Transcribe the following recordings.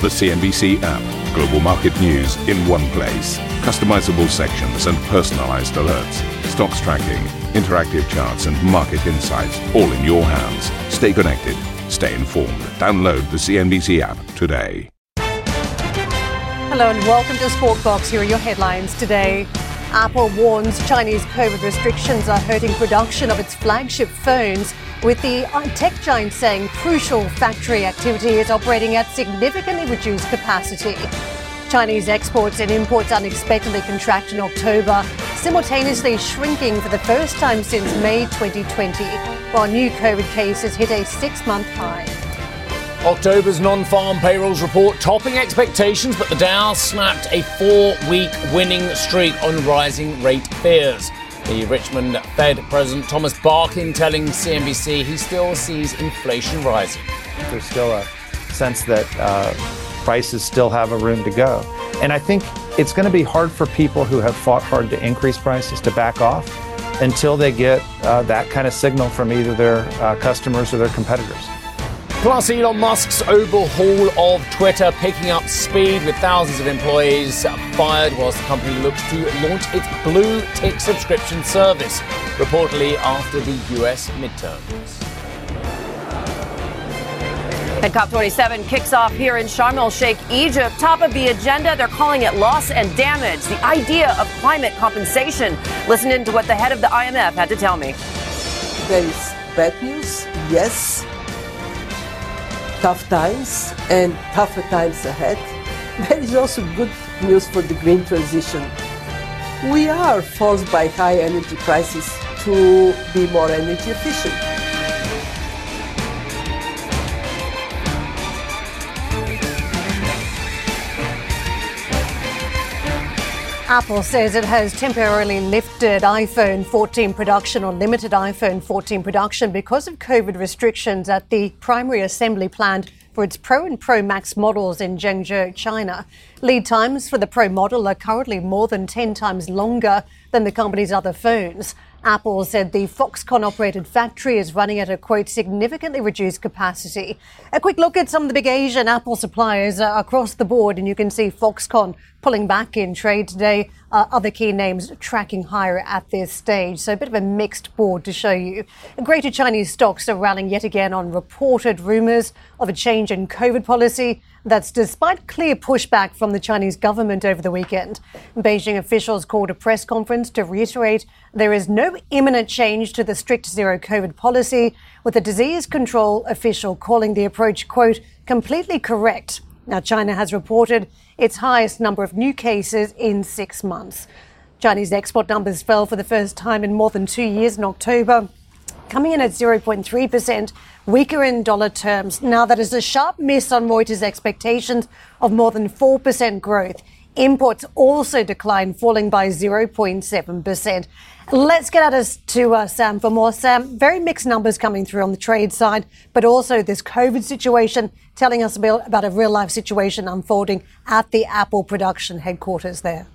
The CNBC app. Global market news in one place. Customizable sections and personalized alerts. Stocks tracking, interactive charts, and market insights all in your hands. Stay connected. Stay informed. Download the CNBC app today. Hello and welcome to Squawk Box. Here are your headlines today. Apple warns Chinese COVID restrictions are hurting production of its flagship phones with the tech giant saying crucial factory activity is operating at significantly reduced capacity. Chinese exports and imports unexpectedly contract in October, simultaneously shrinking for the first time since May 2020, while new COVID cases hit a six month high. October's non farm payrolls report topping expectations, but the Dow snapped a four week winning streak on rising rate fears. The Richmond Fed President Thomas Barkin telling CNBC he still sees inflation rising. There's still a sense that uh, prices still have a room to go. And I think it's going to be hard for people who have fought hard to increase prices to back off until they get uh, that kind of signal from either their uh, customers or their competitors. Plus, Elon Musk's overhaul of Twitter picking up speed with thousands of employees fired whilst the company looks to launch its blue tick subscription service, reportedly after the US midterms. And COP27 kicks off here in Sharm el Sheikh, Egypt. Top of the agenda, they're calling it loss and damage, the idea of climate compensation. Listen in to what the head of the IMF had to tell me. There is bad news, yes, tough times and tougher times ahead, there is also good news for the green transition. We are forced by high energy prices to be more energy efficient. Apple says it has temporarily lifted iPhone 14 production or limited iPhone 14 production because of COVID restrictions at the primary assembly plant for its Pro and Pro Max models in Zhengzhou, China. Lead times for the Pro model are currently more than 10 times longer than the company's other phones. Apple said the Foxconn operated factory is running at a quote significantly reduced capacity. A quick look at some of the big Asian Apple suppliers uh, across the board, and you can see Foxconn pulling back in trade today. Uh, other key names tracking higher at this stage. So a bit of a mixed board to show you. Greater Chinese stocks are rallying yet again on reported rumors of a change in COVID policy. That's despite clear pushback from the Chinese government over the weekend. Beijing officials called a press conference to reiterate there is no imminent change to the strict zero COVID policy, with a disease control official calling the approach, quote, completely correct. Now, China has reported its highest number of new cases in six months. Chinese export numbers fell for the first time in more than two years in October, coming in at 0.3%, weaker in dollar terms. Now, that is a sharp miss on Reuters' expectations of more than 4% growth. Imports also declined, falling by 0.7%. Let's get at us to uh, Sam for more. Sam, very mixed numbers coming through on the trade side, but also this COVID situation telling us about a real life situation unfolding at the Apple production headquarters there.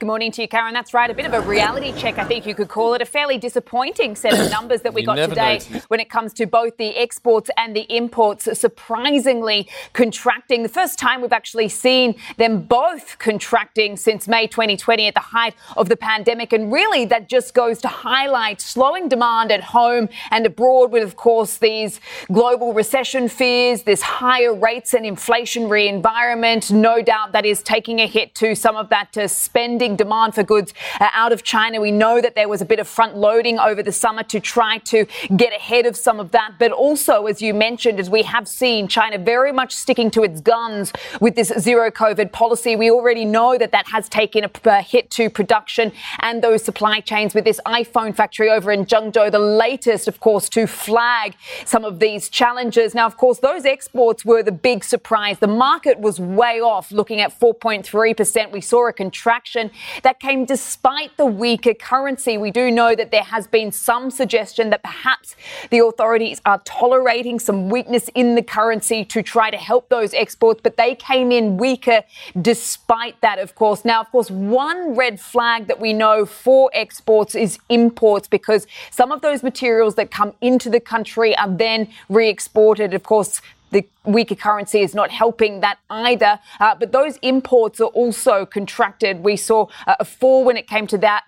Good morning to you, Karen. That's right. A bit of a reality check, I think you could call it. A fairly disappointing set of numbers that we got today when it comes to both the exports and the imports, surprisingly contracting. The first time we've actually seen them both contracting since May 2020 at the height of the pandemic. And really, that just goes to highlight slowing demand at home and abroad, with, of course, these global recession fears, this higher rates and inflationary environment. No doubt that is taking a hit to some of that uh, spending demand for goods uh, out of China. We know that there was a bit of front loading over the summer to try to get ahead of some of that. But also, as you mentioned, as we have seen, China very much sticking to its guns with this zero COVID policy. We already know that that has taken a hit to production and those supply chains with this iPhone factory over in Zhengzhou, the latest, of course, to flag some of these challenges. Now, of course, those exports were the big surprise. The market was way off, looking at 4.3%. We saw a contraction that came despite the weaker currency. We do know that there has been some suggestion that perhaps the authorities are tolerating some weakness in the currency to try to help those exports, but they came in weaker despite that, of course. Now, of course, one red flag that we know for exports is imports because some of those materials that come into the country are then re exported. Of course, the weaker currency is not helping that either. Uh, but those imports are also contracted. We saw uh, a fall when it came to that.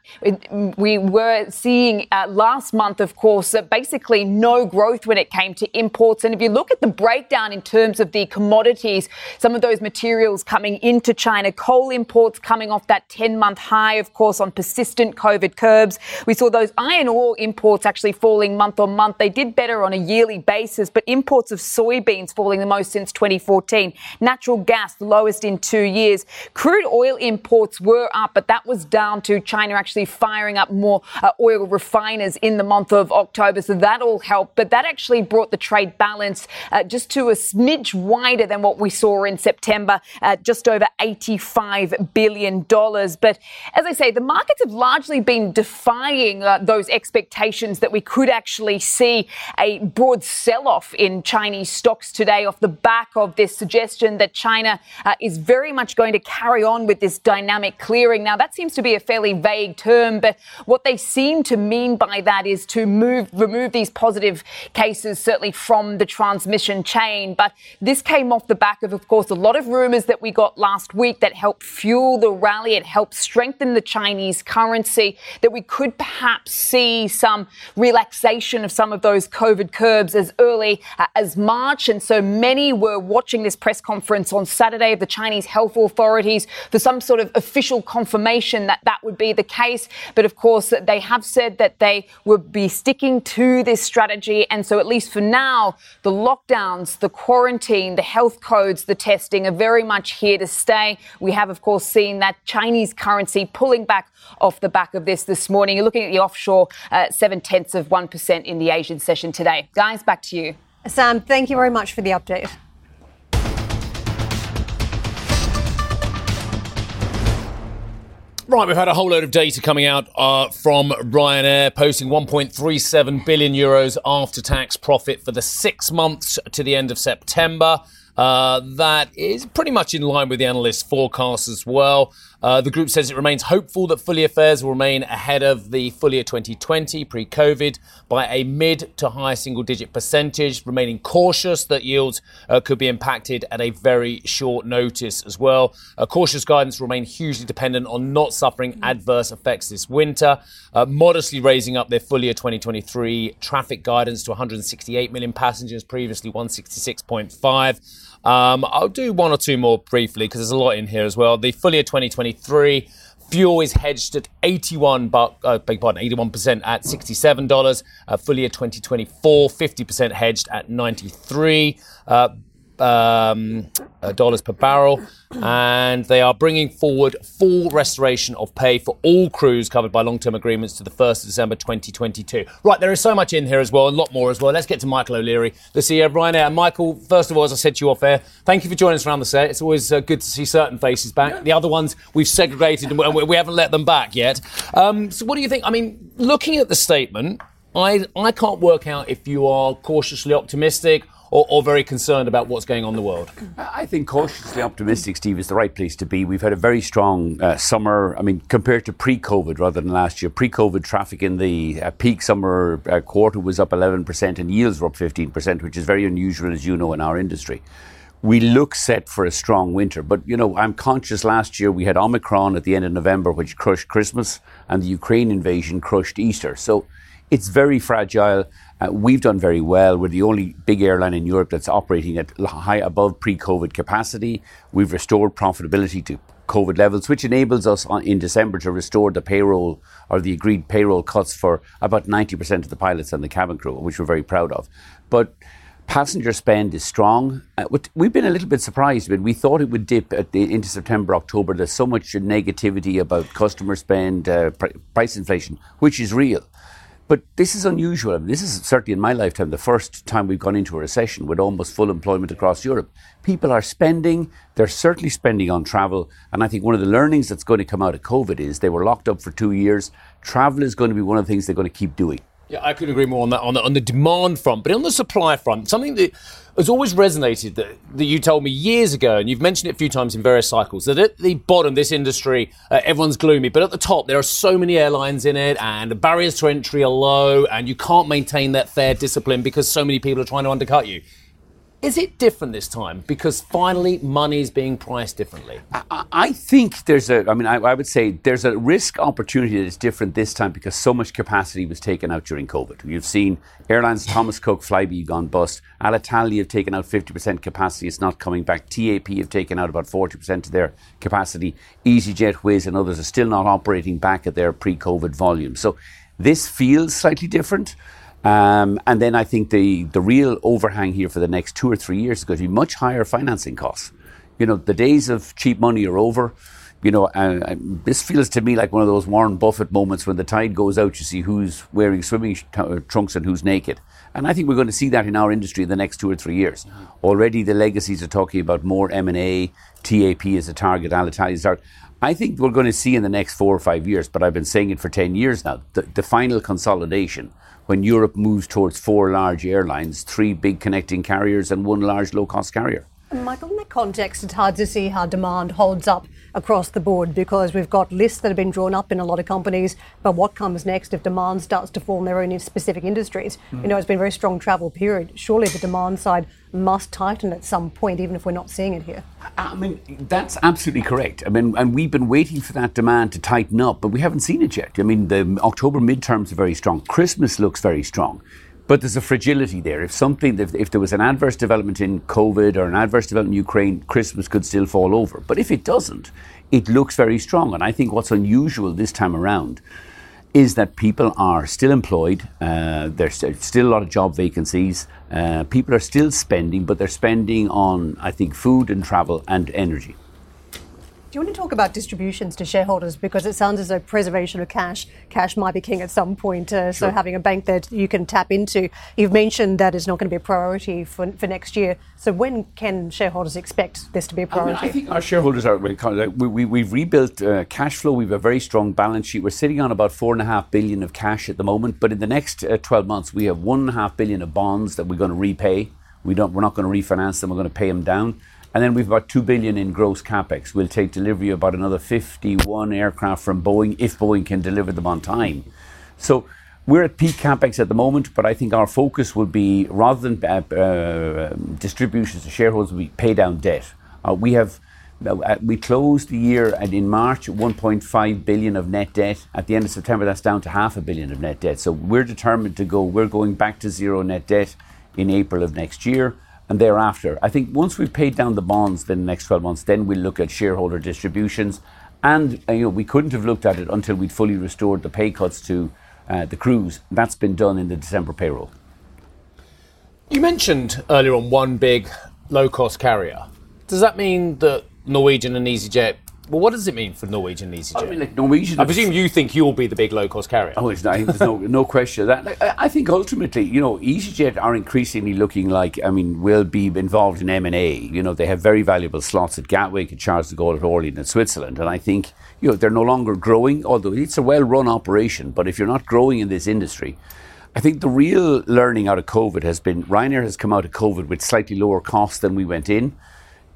We were seeing uh, last month, of course, basically no growth when it came to imports. And if you look at the breakdown in terms of the commodities, some of those materials coming into China, coal imports coming off that 10 month high, of course, on persistent COVID curbs. We saw those iron ore imports actually falling month on month. They did better on a yearly basis, but imports of soybeans falling the most since 2014. Natural gas, the lowest in two years. Crude oil imports were up, but that was down to China actually firing up more uh, oil refiners in the month of October. So that all helped. But that actually brought the trade balance uh, just to a smidge wider than what we saw in September, uh, just over $85 billion. But as I say, the markets have largely been defying uh, those expectations that we could actually see a broad sell off in Chinese stocks today off the back of this suggestion that China uh, is very much going to carry on with this dynamic clearing. Now, that seems to be a fairly vague term, but what they seem to mean by that is to move, remove these positive cases, certainly from the transmission chain. But this came off the back of, of course, a lot of rumors that we got last week that helped fuel the rally. It helped strengthen the Chinese currency, that we could perhaps see some relaxation of some of those COVID curbs as early uh, as March. And so many were watching this press conference on Saturday of the Chinese health authorities for some sort of official confirmation that that would be the case. But of course, they have said that they would be sticking to this strategy. And so, at least for now, the lockdowns, the quarantine, the health codes, the testing are very much here to stay. We have, of course, seen that Chinese currency pulling back off the back of this this morning. You're looking at the offshore uh, seven tenths of 1% in the Asian session today. Guys, back to you. Sam, thank you very much for the update. Right, we've had a whole load of data coming out uh, from Ryanair, posting 1.37 billion euros after tax profit for the six months to the end of September. Uh, that is pretty much in line with the analysts' forecasts as well. Uh, the group says it remains hopeful that full year fares will remain ahead of the full year 2020 pre COVID by a mid to high single digit percentage, remaining cautious that yields uh, could be impacted at a very short notice as well. Uh, cautious guidance remain hugely dependent on not suffering adverse effects this winter, uh, modestly raising up their full year 2023 traffic guidance to 168 million passengers, previously 166.5. Um, I'll do one or two more briefly because there's a lot in here as well. The full year 2023 fuel is hedged at 81 buck, uh, beg pardon, 81% at $67. Uh, full year 2024, 50% hedged at 93. Uh, um, uh, dollars per barrel, and they are bringing forward full restoration of pay for all crews covered by long-term agreements to the 1st of December 2022. Right, there is so much in here as well, a lot more as well. Let's get to Michael O'Leary, the CEO of Ryanair. Michael, first of all, as I said to you off air, thank you for joining us around the set. It's always uh, good to see certain faces back. The other ones we've segregated and we haven't let them back yet. Um, so, what do you think? I mean, looking at the statement, I I can't work out if you are cautiously optimistic or, or, very concerned about what's going on in the world? I think cautiously optimistic, Steve, is the right place to be. We've had a very strong uh, summer. I mean, compared to pre-COVID rather than last year, pre-COVID traffic in the uh, peak summer uh, quarter was up 11% and yields were up 15%, which is very unusual, as you know, in our industry we look set for a strong winter. But, you know, I'm conscious last year we had Omicron at the end of November, which crushed Christmas, and the Ukraine invasion crushed Easter. So it's very fragile. Uh, we've done very well. We're the only big airline in Europe that's operating at high above pre-COVID capacity. We've restored profitability to COVID levels, which enables us on, in December to restore the payroll or the agreed payroll cuts for about 90% of the pilots and the cabin crew, which we're very proud of. But passenger spend is strong. Uh, we've been a little bit surprised. But we thought it would dip the, into September, October. There's so much negativity about customer spend, uh, pr- price inflation, which is real But this is unusual. I mean, this is certainly in my lifetime the first time we've gone into a recession with almost full employment across Europe. People are spending, they're certainly spending on travel. And I think one of the learnings that's going to come out of COVID is they were locked up for two years. Travel is going to be one of the things they're going to keep doing. Yeah, I couldn't agree more on that on the, on the demand front, but on the supply front, something that has always resonated that, that you told me years ago, and you've mentioned it a few times in various cycles, that at the bottom, this industry, uh, everyone's gloomy, but at the top, there are so many airlines in it, and the barriers to entry are low, and you can't maintain that fair discipline because so many people are trying to undercut you. Is it different this time because finally money is being priced differently? I, I think there's a, I mean, I, I, would say there's a risk opportunity that is different this time because so much capacity was taken out during COVID. You've seen airlines, Thomas Cook, Flybe gone bust. Alitalia have taken out 50% capacity. It's not coming back. TAP have taken out about 40% of their capacity. EasyJet, Wizz, and others are still not operating back at their pre COVID volume. So this feels slightly different. Um, and then I think the, the real overhang here for the next two or three years is going to be much higher financing costs. You know, the days of cheap money are over. You know, uh, this feels to me like one of those Warren Buffett moments when the tide goes out, you see who's wearing swimming t- uh, trunks and who's naked. And I think we're going to see that in our industry in the next two or three years. Already the legacies are talking about more M&A, TAP as a target, Alitalia as a target. I think we're going to see in the next four or five years, but I've been saying it for 10 years now, the, the final consolidation when Europe moves towards four large airlines, three big connecting carriers, and one large low cost carrier. Michael, in that context, it's hard to see how demand holds up across the board because we've got lists that have been drawn up in a lot of companies. But what comes next if demand starts to fall in their own specific industries? Mm. You know, it's been a very strong travel period. Surely the demand side must tighten at some point, even if we're not seeing it here. I mean, that's absolutely correct. I mean, and we've been waiting for that demand to tighten up, but we haven't seen it yet. I mean, the October midterms are very strong. Christmas looks very strong. But there's a fragility there. If something, if, if, there was an adverse development in COVID or an adverse development in Ukraine, Christmas could still fall over. But if it doesn't, it looks very strong. And I think what's unusual this time around is that people are still employed. Uh, there's still a lot of job vacancies. Uh, people are still spending, but they're spending on, I think, food and travel and energy. Do you want to talk about distributions to shareholders? Because it sounds as though preservation of cash, cash might be king at some point. Uh, sure. So having a bank that you can tap into, you've mentioned that is not going to be a priority for, for next year. So when can shareholders expect this to be a priority? I, mean, I think our shareholders are. We, we, have rebuilt uh, cash flow. We have a very strong balance sheet. We're sitting on about four and a half billion of cash at the moment. But in the next uh, 12 months, we have one and a half billion of bonds that we're going to repay. We don't. We're not going to refinance them. We're going to pay them down. And then we've about 2 billion in gross capex. We'll take delivery of about another 51 aircraft from Boeing if Boeing can deliver them on time. So we're at peak capex at the moment, but I think our focus will be rather than uh, uh, distributions to shareholders, we pay down debt. Uh, we have uh, we closed the year and in March 1.5 billion of net debt. At the end of September, that's down to half a billion of net debt. So we're determined to go. We're going back to zero net debt in April of next year and thereafter. I think once we've paid down the bonds in the next 12 months, then we'll look at shareholder distributions. And uh, you know, we couldn't have looked at it until we'd fully restored the pay cuts to uh, the crews. That's been done in the December payroll. You mentioned earlier on one big low cost carrier. Does that mean that Norwegian and EasyJet well, what does it mean for Norwegian and EasyJet? I mean, like Norwegian. I presume you think you'll be the big low-cost carrier. Oh, it's not, there's no no question of that. Like, I think ultimately, you know, EasyJet are increasingly looking like. I mean, will be involved in M and A. You know, they have very valuable slots at Gatwick, at Charles de Gaulle, at Orly, and Switzerland. And I think you know they're no longer growing, although it's a well-run operation. But if you're not growing in this industry. I think the real learning out of COVID has been Ryanair has come out of COVID with slightly lower costs than we went in.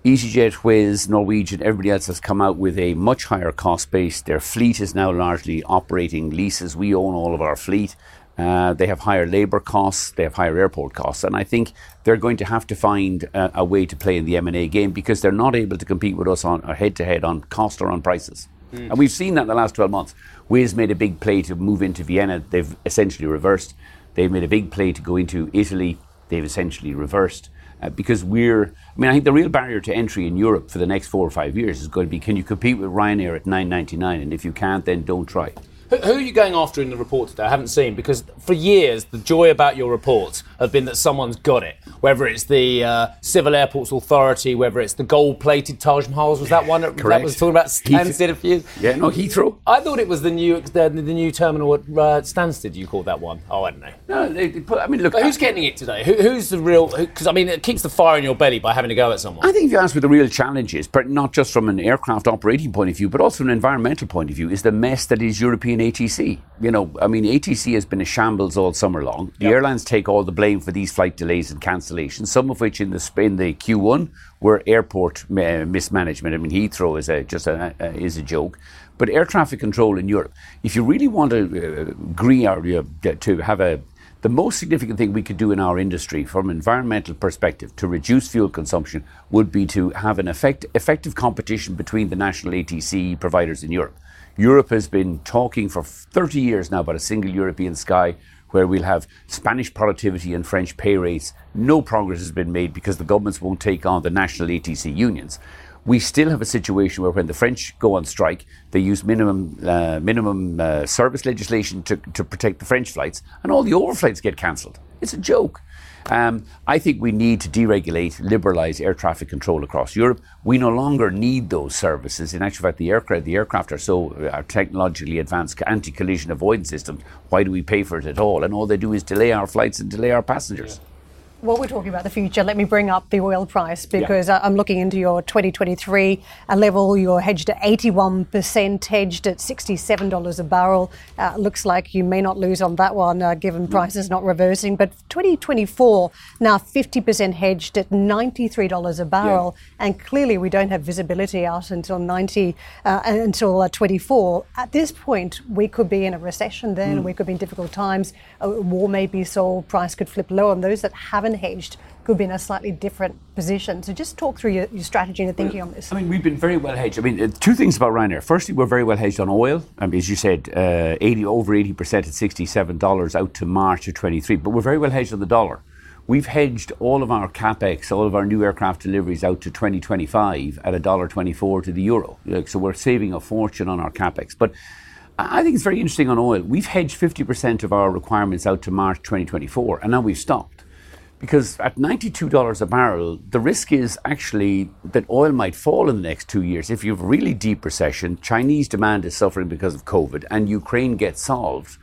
EasyJet, Wizz, Norwegian, everybody else has come out with a much higher cost base. Their fleet is now largely operating leases. We own all of our fleet. Uh, they have higher labour costs. They have higher airport costs, and I think they're going to have to find a, a way to play in the M and A game because they're not able to compete with us on head to head on cost or on prices. Mm. And we've seen that in the last 12 months. Wizz made a big play to move into Vienna. They've essentially reversed. They've made a big play to go into Italy. They've essentially reversed uh, because we're, I mean, I think the real barrier to entry in Europe for the next four or five years is going to be can you compete with Ryanair at 9.99, and if you can't, then don't try. Who, who, are you going after in the report today? I haven't seen because for years the joy about your reports have been that someone's got it. Whether it's the uh, Civil Airports Authority, whether it's the gold-plated Taj Mahals, was that one that, that was talking about Stansted a few? Yeah, no Heathrow. I thought it was the new the, the new terminal at uh, Stansted. You called that one? Oh, I don't know. No, they, they put, I mean, look. Who's getting it today? Who, who's the real? Because I mean, it keeps the fire in your belly by having to go at someone. I think if you ask what the real challenge is, but not just from an aircraft operating point of view, but also from an environmental point of view, is the mess that is European ATC. You know, I mean, ATC has been a shambles all summer long. The yep. airlines take all the blame for these flight delays and cancellations, some of which in the in the Q1 were airport uh, mismanagement. I mean, Heathrow is a, just a, uh, is a joke. But air traffic control in Europe, if you really want to uh, agree or uh, to have a the most significant thing we could do in our industry from an environmental perspective to reduce fuel consumption would be to have an effect, effective competition between the national ATC providers in Europe. Europe has been talking for 30 years now about a single European sky where we'll have Spanish productivity and French pay rates. No progress has been made because the governments won't take on the national ATC unions we still have a situation where when the French go on strike, they use minimum uh, minimum uh, service legislation to, to protect the French flights, and all the overflights get cancelled. It's a joke. Um, I think we need to deregulate, liberalise air traffic control across Europe. We no longer need those services. In actual fact, the aircraft, the aircraft are so uh, are technologically advanced anti-collision avoidance systems. Why do we pay for it at all? And all they do is delay our flights and delay our passengers. Yeah while we're talking about the future, let me bring up the oil price because yeah. I'm looking into your 2023 a level. You're hedged at 81%, hedged at $67 a barrel. Uh, looks like you may not lose on that one uh, given mm. prices not reversing. But 2024, now 50% hedged at $93 a barrel. Yeah. And clearly we don't have visibility out until 90, uh, until uh, 24. At this point, we could be in a recession then, mm. we could be in difficult times. A war may be sold, price could flip low. And those that haven't unhedged could be in a slightly different position. So just talk through your, your strategy and thinking well, on this. I mean, we've been very well hedged. I mean, uh, two things about Ryanair. Firstly, we're very well hedged on oil. I mean, as you said, uh, 80 over 80% at $67 out to March of 23. But we're very well hedged on the dollar. We've hedged all of our capex, all of our new aircraft deliveries out to 2025 at $1.24 to the euro. So we're saving a fortune on our capex. But I think it's very interesting on oil. We've hedged 50% of our requirements out to March 2024, and now we've stopped. Because at $92 a barrel, the risk is actually that oil might fall in the next two years. If you have a really deep recession, Chinese demand is suffering because of COVID, and Ukraine gets solved,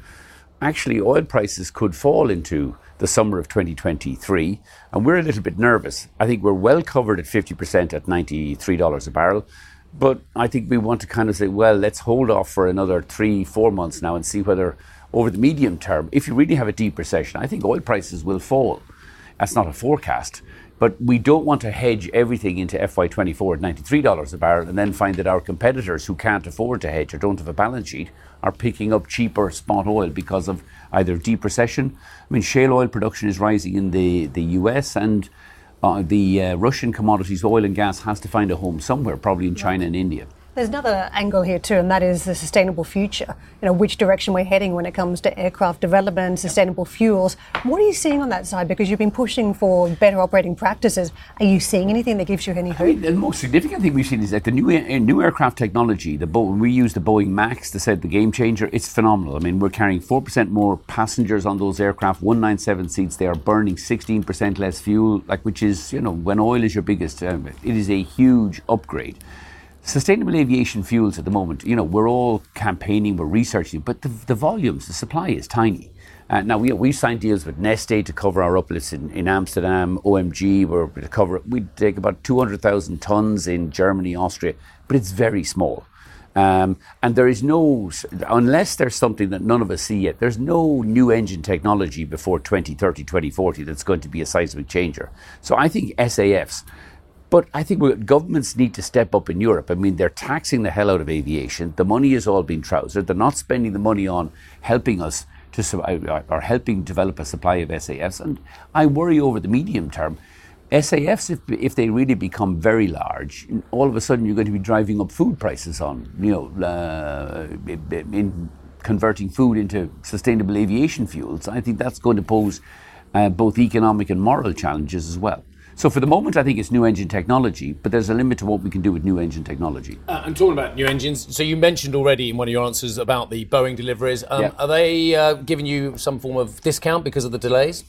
actually oil prices could fall into the summer of 2023. And we're a little bit nervous. I think we're well covered at 50% at $93 a barrel. But I think we want to kind of say, well, let's hold off for another three, four months now and see whether over the medium term, if you really have a deep recession, I think oil prices will fall. That's not a forecast. But we don't want to hedge everything into FY24 at $93 a barrel and then find that our competitors who can't afford to hedge or don't have a balance sheet are picking up cheaper spot oil because of either deep recession. I mean, shale oil production is rising in the, the US and uh, the uh, Russian commodities, oil and gas, has to find a home somewhere, probably in China and India. There's another angle here too, and that is the sustainable future. You know, which direction we're heading when it comes to aircraft development, sustainable fuels. What are you seeing on that side? Because you've been pushing for better operating practices. Are you seeing anything that gives you any hope? I mean, the most significant thing we've seen is that the new new aircraft technology. The Bo- we use the Boeing Max to set the game changer. It's phenomenal. I mean, we're carrying four percent more passengers on those aircraft, 197 seats. They are burning 16 percent less fuel, like which is you know when oil is your biggest. Um, it is a huge upgrade. Sustainable aviation fuels at the moment, you know, we're all campaigning, we're researching, but the, the volumes, the supply is tiny. Uh, now we we signed deals with Neste to cover our uplifts in, in Amsterdam, OMV, we're to cover we take about two hundred thousand tons in Germany, Austria, but it's very small. Um, and there is no, unless there's something that none of us see yet, there's no new engine technology before 2030, 2040 that's going to be a seismic changer. So I think SAFs but I think governments need to step up in Europe. I mean, they're taxing the hell out of aviation. The money is all being trousered. They're not spending the money on helping us to survive or helping develop a supply of SAFs. And I worry over the medium term. SAFs, if, if they really become very large, all of a sudden you're going to be driving up food prices on, you know, uh, in converting food into sustainable aviation fuels. I think that's going to pose uh, both economic and moral challenges as well. So for the moment, I think it's new engine technology, but there's a limit to what we can do with new engine technology. Uh, and talking about new engines, so you mentioned already in one of your answers about the Boeing deliveries. Um, yeah. Are they uh, giving you some form of discount because of the delays?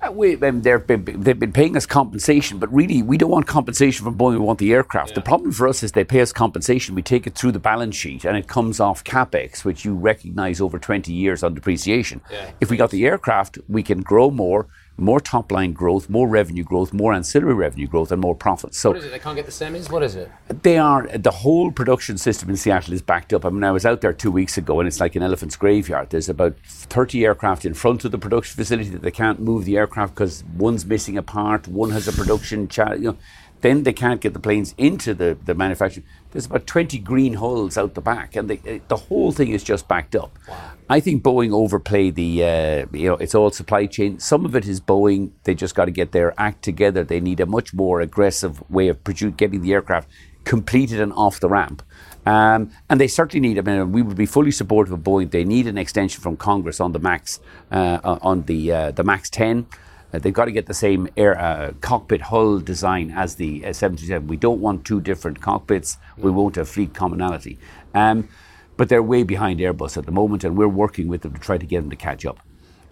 Uh, we, um, they've, been, they've been paying us compensation, but really we don't want compensation from Boeing. We want the aircraft. Yeah. The problem for us is they pay us compensation. We take it through the balance sheet, and it comes off capex, which you recognise over 20 years on depreciation. Yeah. If we got the aircraft, we can grow more more top line growth, more revenue growth, more ancillary revenue growth, and more profits. So what is it? They can't get the semis. What is it? They are the whole production system in Seattle is backed up. I mean, I was out there two weeks ago, and it's like an elephant's graveyard. There's about 30 aircraft in front of the production facility that they can't move the aircraft because one's missing a part, one has a production. Cha- you know, then they can't get the planes into the, the manufacturing. There's about 20 green holes out the back, and they, the whole thing is just backed up. Wow. I think Boeing overplayed the, uh, you know, it's all supply chain. Some of it is Boeing. They just got to get their act together. They need a much more aggressive way of produ- getting the aircraft completed and off the ramp. Um, and they certainly need, I mean, we would be fully supportive of Boeing. They need an extension from Congress on the MAX, uh, on the, uh, the MAX 10. Uh, they've got to get the same air, uh, cockpit hull design as the uh, 737. We don't want two different cockpits. We won't have fleet commonality. Um, but they're way behind Airbus at the moment, and we're working with them to try to get them to catch up.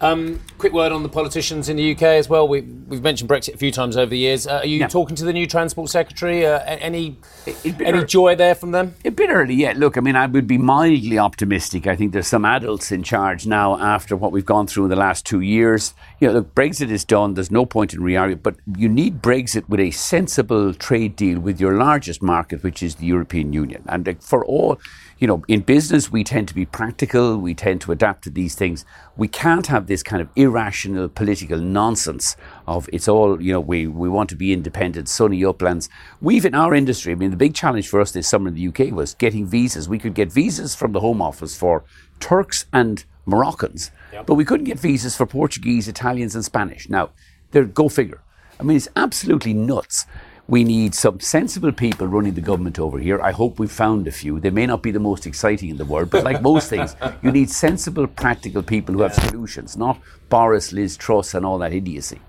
Um, quick word on the politicians in the UK as well. We, have mentioned Brexit a few times over the years. Uh, are you yeah. talking to the new Transport Secretary? Uh, any any joy there from them? A bit early yet. Look, I mean, I would be mildly optimistic. I think there's some adults in charge now after what we've gone through in the last two years. You know, look, Brexit is done. There's no point in re but you need Brexit with a sensible trade deal with your largest market, which is the European Union. And for all you know, in business, we tend to be practical. We tend to adapt to these things. We can't have this kind of irrational political nonsense of it's all, you know, we, we want to be independent, sunny uplands. We've in our industry, I mean, the big challenge for us this summer in the UK was getting visas. We could get visas from the Home Office for Turks and Moroccans, yep. but we couldn't get visas for Portuguese, Italians, and Spanish. Now, go figure. I mean, it's absolutely nuts. We need some sensible people running the government over here. I hope we've found a few. They may not be the most exciting in the world, but like most things, you need sensible, practical people who have solutions, not Boris, Liz Truss, and all that idiocy.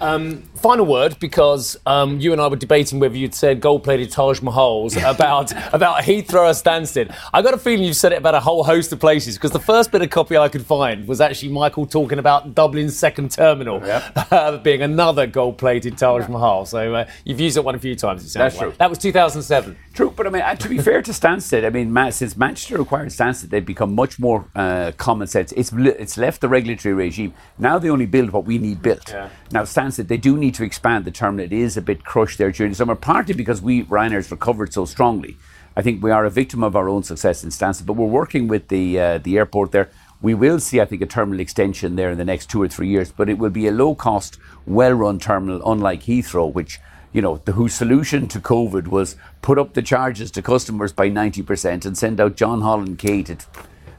Um, final word, because um, you and I were debating whether you'd said gold-plated Taj Mahals about about Heathrow or Stansted. I got a feeling you've said it about a whole host of places because the first bit of copy I could find was actually Michael talking about Dublin's second terminal yep. uh, being another gold-plated Taj Mahal. So uh, you've used it one a few times. It That's like. true. That was 2007. True, but I mean, uh, to be fair to Stansted, I mean, since Manchester acquired Stansted, they've become much more uh, common sense. It's it's left the regulatory regime. Now they only build what we need built. Yeah. Now Stansted, they do need to expand the terminal. It is a bit crushed there during the summer, partly because we Ryanair's recovered so strongly. I think we are a victim of our own success in Stansted, but we're working with the uh, the airport there. We will see, I think, a terminal extension there in the next two or three years, but it will be a low cost, well run terminal, unlike Heathrow, which you know, the, whose solution to COVID was put up the charges to customers by 90% and send out John Holland-Kaye to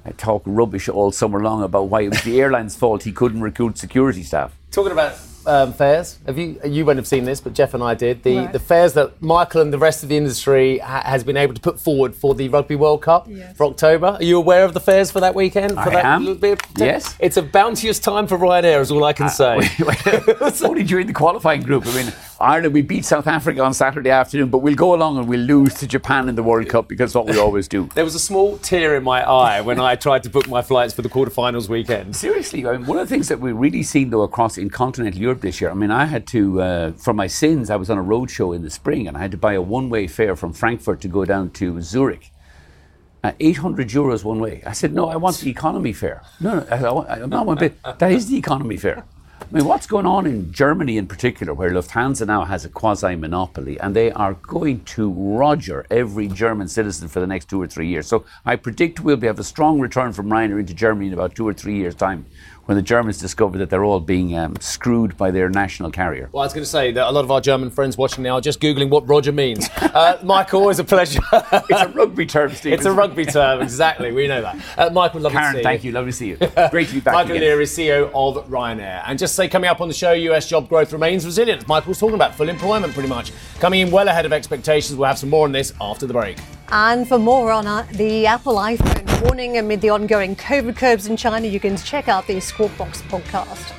uh, talk rubbish all summer long about why it was the airline's fault he couldn't recruit security staff. Talking about um, fares. Have you you won't have seen this, but Geoff and I did the right. the fares that Michael and the rest of the industry ha- has been able to put forward for the Rugby World Cup yes. for October. Are you aware of the fares for that weekend? For I that am. Bit yes, it's a bounteous time for Ryanair, is all I can uh, say. Wait, only during the qualifying group. I mean, Ireland, we beat South Africa on Saturday afternoon, but we'll go along and we'll lose to Japan in the World Cup because what we always do. There was a small tear in my eye when I tried to book my flights for the quarterfinals weekend. Seriously, I mean, one of the things that we've really seen though across in continental Europe this year, I mean, I had to, uh, for my sins, I was on a road show in the spring and I had to buy a one way fare from Frankfurt to go down to Zurich. Uh, 800 euros one way. I said, no, I want the economy fare. No, no, I, I'm not one bit. That is the economy fare. I mean, what's going on in Germany in particular, where Lufthansa now has a quasi monopoly and they are going to roger every German citizen for the next two or three years. So I predict we'll have a strong return from Ryanair into Germany in about two or three years' time when the Germans discover that they're all being um, screwed by their national carrier. Well, I was going to say that a lot of our German friends watching now are just Googling what Roger means. uh, Michael, always a pleasure. it's a rugby term, Steve. It's a rugby term, exactly. We know that. Uh, Michael, lovely Karen, to see you. thank you. Lovely to see you. Great to be back Michael again. Is CEO of Ryanair. And just say, coming up on the show, US job growth remains resilient. Michael's talking about full employment pretty much. Coming in well ahead of expectations. We'll have some more on this after the break. And for more on uh, the Apple iPhone warning amid the ongoing COVID curbs in China, you can check out the Squawk Box podcast.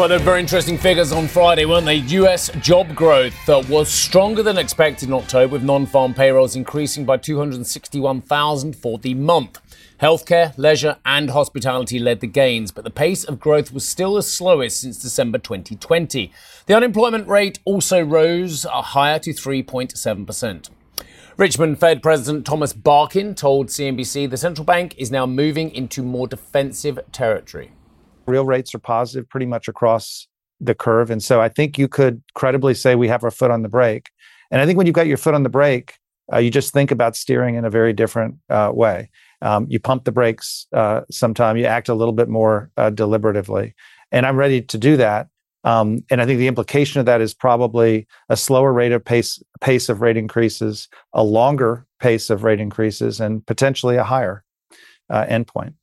Well, very interesting figures on Friday, weren't they? US job growth uh, was stronger than expected in October, with non farm payrolls increasing by 261,000 for the month. Healthcare, leisure, and hospitality led the gains, but the pace of growth was still the slowest since December 2020. The unemployment rate also rose uh, higher to 3.7%. Richmond Fed President Thomas Barkin told CNBC the central bank is now moving into more defensive territory real rates are positive pretty much across the curve. And so I think you could credibly say we have our foot on the brake. And I think when you've got your foot on the brake, uh, you just think about steering in a very different uh, way. Um, you pump the brakes uh, sometime, you act a little bit more uh, deliberatively. And I'm ready to do that. Um, and I think the implication of that is probably a slower rate of pace, pace of rate increases, a longer pace of rate increases, and potentially a higher uh, endpoint.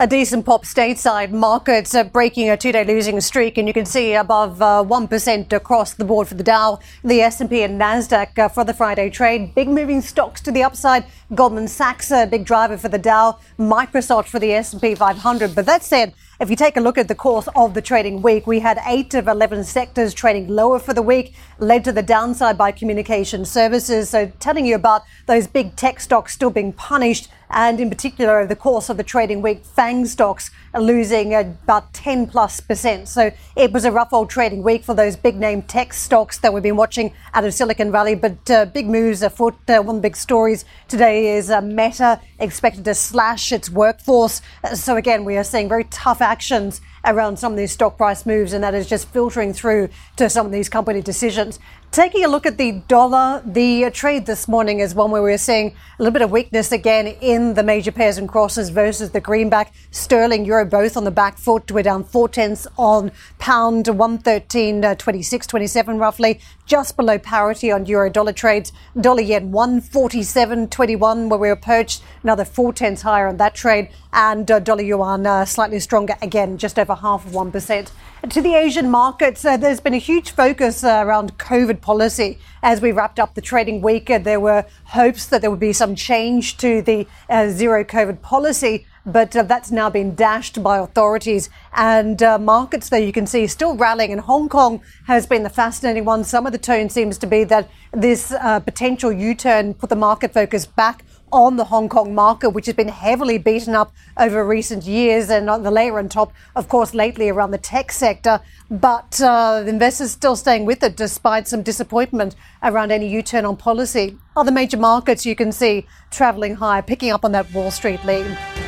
A decent pop stateside markets are breaking a two-day losing streak, and you can see above uh, one uh, across the board for the Dow, the S&P, and Nasdaq uh, for the Friday trade. Big moving stocks to the upside. Goldman Sachs, a big driver for the Dow, Microsoft for the S&P 500. But that said, if you take a look at the course of the trading week, we had eight of 11 sectors trading lower for the week, led to the downside by communication services. So telling you about those big tech stocks still being punished and in particular, over the course of the trading week, FANG stocks are losing about 10 plus percent. So it was a rough old trading week for those big name tech stocks that we've been watching out of Silicon Valley. But uh, big moves afoot. Uh, one of the big stories today is uh, Meta expected to slash its workforce. Uh, so again, we are seeing very tough actions around some of these stock price moves, and that is just filtering through to some of these company decisions. Taking a look at the dollar, the trade this morning is one where we're seeing a little bit of weakness again in the major pairs and crosses versus the greenback. Sterling, euro both on the back foot. We're down four tenths on pound, 113, uh, 26, 27 roughly, just below parity on euro dollar trades. Dollar yen, 147.21 where we were perched, another four tenths higher on that trade. And uh, dollar yuan uh, slightly stronger again, just over half of 1%. To the Asian markets, uh, there's been a huge focus uh, around COVID policy. As we wrapped up the trading week, uh, there were hopes that there would be some change to the uh, zero COVID policy, but uh, that's now been dashed by authorities. And uh, markets, though, you can see still rallying. And Hong Kong has been the fascinating one. Some of the tone seems to be that this potential U turn put the market focus back on the Hong Kong market, which has been heavily beaten up over recent years, and on the layer on top, of course, lately around the tech sector. But uh, investors still staying with it despite some disappointment around any U-turn on policy. Other major markets you can see travelling higher, picking up on that Wall Street lead.